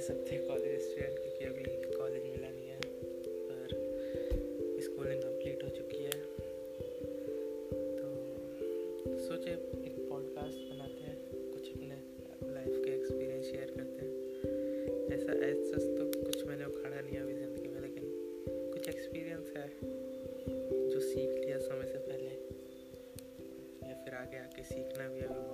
सब थे college student क्योंकि अभी कॉलेज मिला नहीं है, पर स्कूलिंग कंप्लीट हो चुकी है। तो सोचे एक पॉडकास्ट बनाते हैं, कुछ अपने लाइफ के एक्सपीरियंस शेयर करते हैं। ऐसा ऐसा तो कुछ मैंने उखाड़ा नहीं अभी ज़िंदगी में, लेकिन कुछ एक्सपीरियंस है जो सीख लिया समय से पहले, या फिर आगे आके सीखना भी अभी